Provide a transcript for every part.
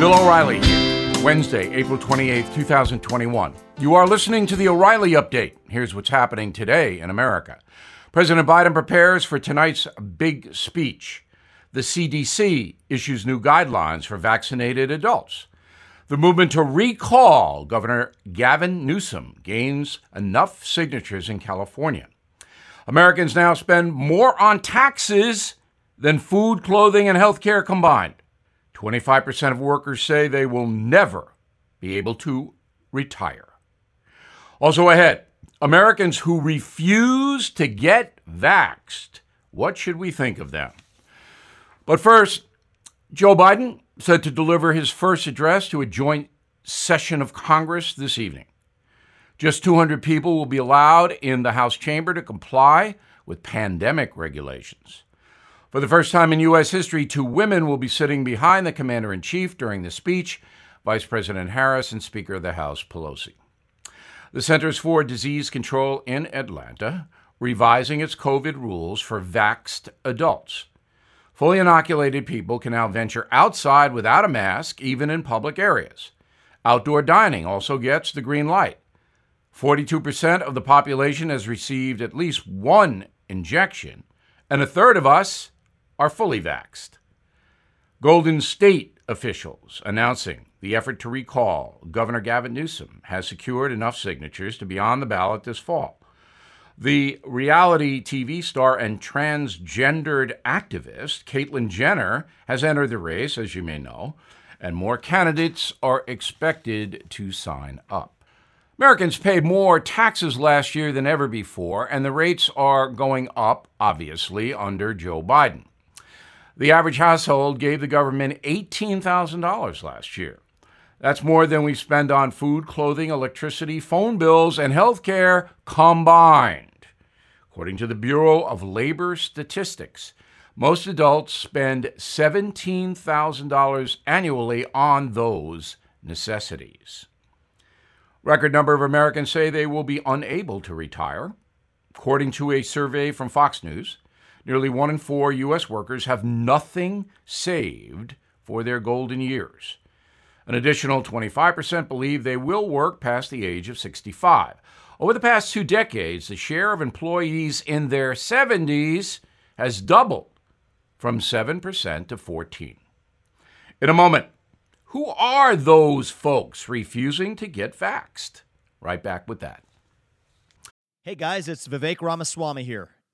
Bill O'Reilly here, Wednesday, April 28th, 2021. You are listening to the O'Reilly Update. Here's what's happening today in America. President Biden prepares for tonight's big speech. The CDC issues new guidelines for vaccinated adults. The movement to recall Governor Gavin Newsom gains enough signatures in California. Americans now spend more on taxes than food, clothing, and health care combined. 25% of workers say they will never be able to retire. Also ahead, Americans who refuse to get vaxxed. What should we think of them? But first, Joe Biden said to deliver his first address to a joint session of Congress this evening. Just 200 people will be allowed in the House chamber to comply with pandemic regulations. For the first time in U.S. history, two women will be sitting behind the commander in chief during the speech Vice President Harris and Speaker of the House Pelosi. The Centers for Disease Control in Atlanta revising its COVID rules for vaxxed adults. Fully inoculated people can now venture outside without a mask, even in public areas. Outdoor dining also gets the green light. 42% of the population has received at least one injection, and a third of us are fully vaxed. Golden State officials announcing the effort to recall Governor Gavin Newsom has secured enough signatures to be on the ballot this fall. The reality TV star and transgendered activist Caitlyn Jenner has entered the race, as you may know, and more candidates are expected to sign up. Americans paid more taxes last year than ever before, and the rates are going up, obviously, under Joe Biden. The average household gave the government $18,000 last year. That's more than we spend on food, clothing, electricity, phone bills, and health care combined. According to the Bureau of Labor Statistics, most adults spend $17,000 annually on those necessities. Record number of Americans say they will be unable to retire. According to a survey from Fox News, Nearly one in four U.S. workers have nothing saved for their golden years. An additional 25% believe they will work past the age of 65. Over the past two decades, the share of employees in their 70s has doubled from 7% to 14. In a moment, who are those folks refusing to get vaxxed? Right back with that. Hey guys, it's Vivek Ramaswamy here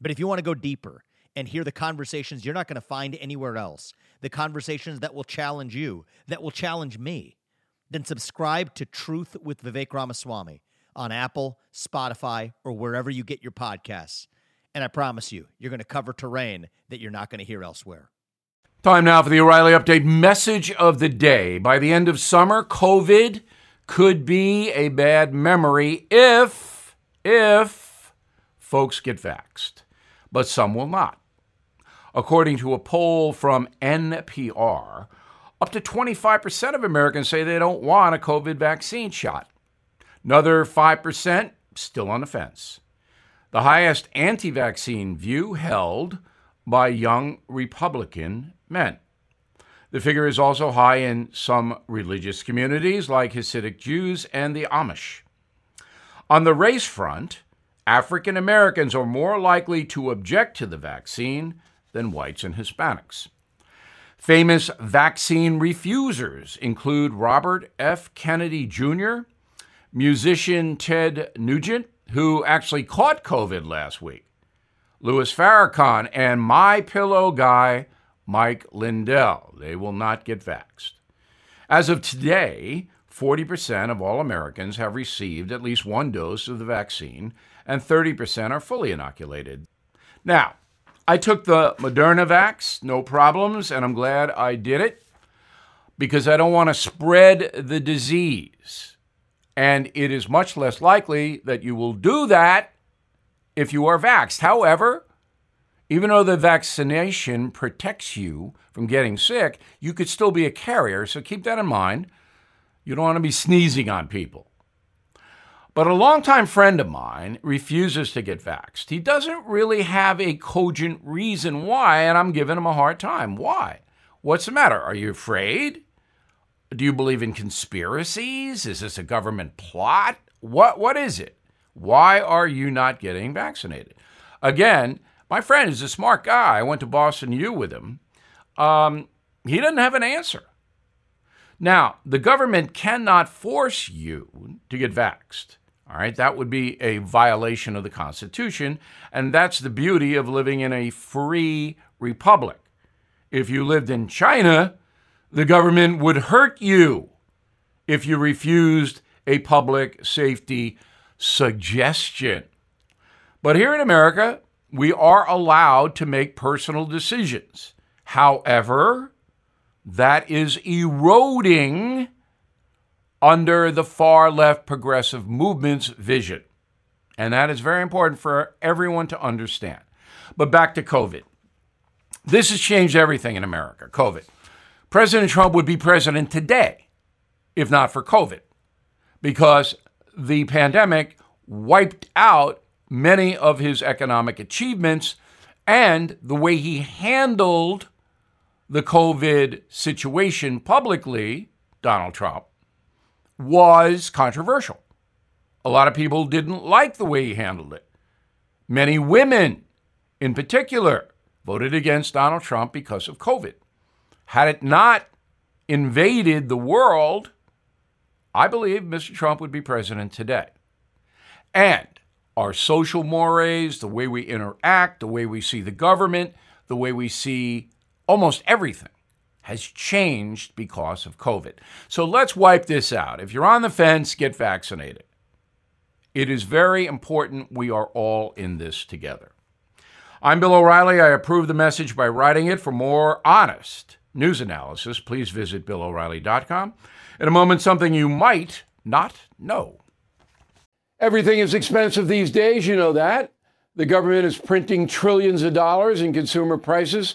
But if you want to go deeper and hear the conversations you're not going to find anywhere else, the conversations that will challenge you, that will challenge me, then subscribe to Truth with Vivek Ramaswamy on Apple, Spotify, or wherever you get your podcasts. And I promise you, you're going to cover terrain that you're not going to hear elsewhere. Time now for the O'Reilly Update message of the day. By the end of summer, COVID could be a bad memory if, if folks get vaxxed but some will not. According to a poll from NPR, up to 25% of Americans say they don't want a COVID vaccine shot. Another 5% still on the fence. The highest anti vaccine view held by young Republican men. The figure is also high in some religious communities like Hasidic Jews and the Amish. On the race front, African Americans are more likely to object to the vaccine than whites and Hispanics. Famous vaccine refusers include Robert F. Kennedy Jr., musician Ted Nugent, who actually caught COVID last week, Louis Farrakhan, and my pillow guy, Mike Lindell. They will not get vaxxed. As of today, 40% of all Americans have received at least one dose of the vaccine, and 30% are fully inoculated. Now, I took the Moderna vax, no problems, and I'm glad I did it. because I don't want to spread the disease. And it is much less likely that you will do that if you are vaxxed. However, even though the vaccination protects you from getting sick, you could still be a carrier. So keep that in mind. You don't want to be sneezing on people. But a longtime friend of mine refuses to get vaxxed. He doesn't really have a cogent reason why, and I'm giving him a hard time. Why? What's the matter? Are you afraid? Do you believe in conspiracies? Is this a government plot? What what is it? Why are you not getting vaccinated? Again, my friend is a smart guy. I went to Boston U with him. Um, he doesn't have an answer. Now, the government cannot force you to get vaxxed. All right, that would be a violation of the Constitution, and that's the beauty of living in a free republic. If you lived in China, the government would hurt you if you refused a public safety suggestion. But here in America, we are allowed to make personal decisions. However, that is eroding under the far left progressive movement's vision. And that is very important for everyone to understand. But back to COVID. This has changed everything in America, COVID. President Trump would be president today if not for COVID, because the pandemic wiped out many of his economic achievements and the way he handled the COVID situation publicly, Donald Trump, was controversial. A lot of people didn't like the way he handled it. Many women, in particular, voted against Donald Trump because of COVID. Had it not invaded the world, I believe Mr. Trump would be president today. And our social mores, the way we interact, the way we see the government, the way we see almost everything has changed because of COVID. So let's wipe this out. If you're on the fence, get vaccinated. It is very important we are all in this together. I'm Bill O'Reilly. I approve the message by writing it. For more honest news analysis, please visit BillO'Reilly.com. In a moment, something you might not know. Everything is expensive these days, you know that. The government is printing trillions of dollars and consumer prices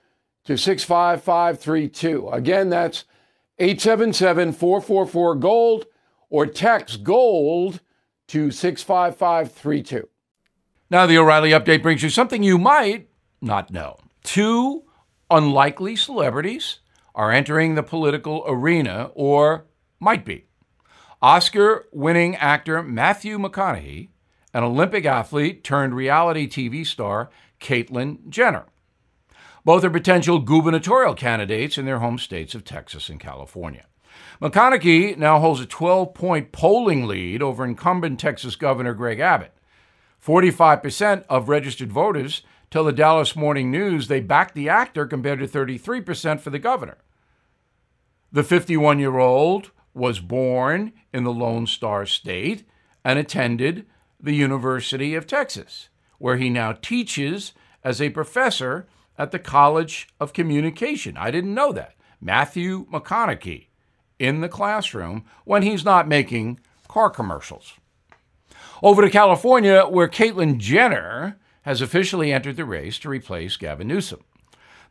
to 65532. Again, that's 877 444 GOLD or text GOLD to 65532. Now, the O'Reilly update brings you something you might not know. Two unlikely celebrities are entering the political arena, or might be. Oscar winning actor Matthew McConaughey and Olympic athlete turned reality TV star Caitlyn Jenner. Both are potential gubernatorial candidates in their home states of Texas and California. McConaughey now holds a 12 point polling lead over incumbent Texas Governor Greg Abbott. 45% of registered voters tell the Dallas Morning News they backed the actor compared to 33% for the governor. The 51 year old was born in the Lone Star State and attended the University of Texas, where he now teaches as a professor at the College of Communication. I didn't know that. Matthew McConaughey in the classroom when he's not making car commercials. Over to California, where Caitlyn Jenner has officially entered the race to replace Gavin Newsom.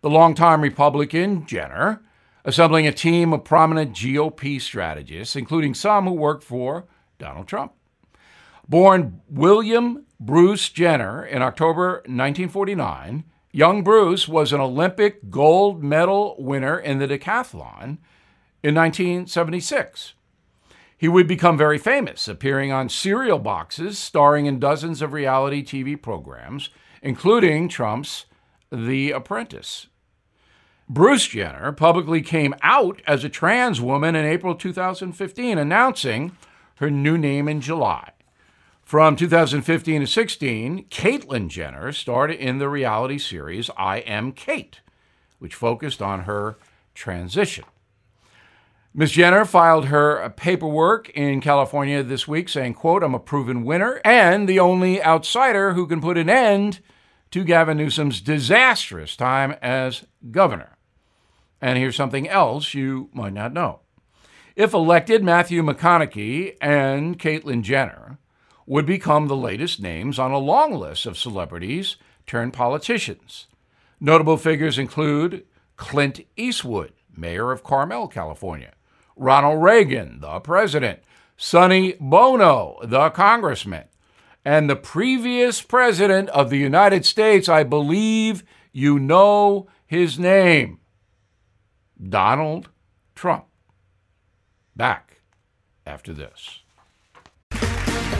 The longtime Republican, Jenner, assembling a team of prominent GOP strategists, including some who worked for Donald Trump. Born William Bruce Jenner in October 1949, young Bruce was an Olympic gold medal winner in the decathlon in 1976. He would become very famous, appearing on cereal boxes, starring in dozens of reality TV programs, including Trump's The Apprentice. Bruce Jenner publicly came out as a trans woman in April 2015, announcing her new name in July. From 2015 to 16, Caitlyn Jenner starred in the reality series I Am Cait, which focused on her transition. Ms. Jenner filed her paperwork in California this week saying, quote, I'm a proven winner and the only outsider who can put an end to Gavin Newsom's disastrous time as governor. And here's something else you might not know. If elected, Matthew McConaughey and Caitlyn Jenner would become the latest names on a long list of celebrities turned politicians. Notable figures include Clint Eastwood, mayor of Carmel, California, Ronald Reagan, the president, Sonny Bono, the congressman, and the previous president of the United States. I believe you know his name. Donald Trump. Back after this.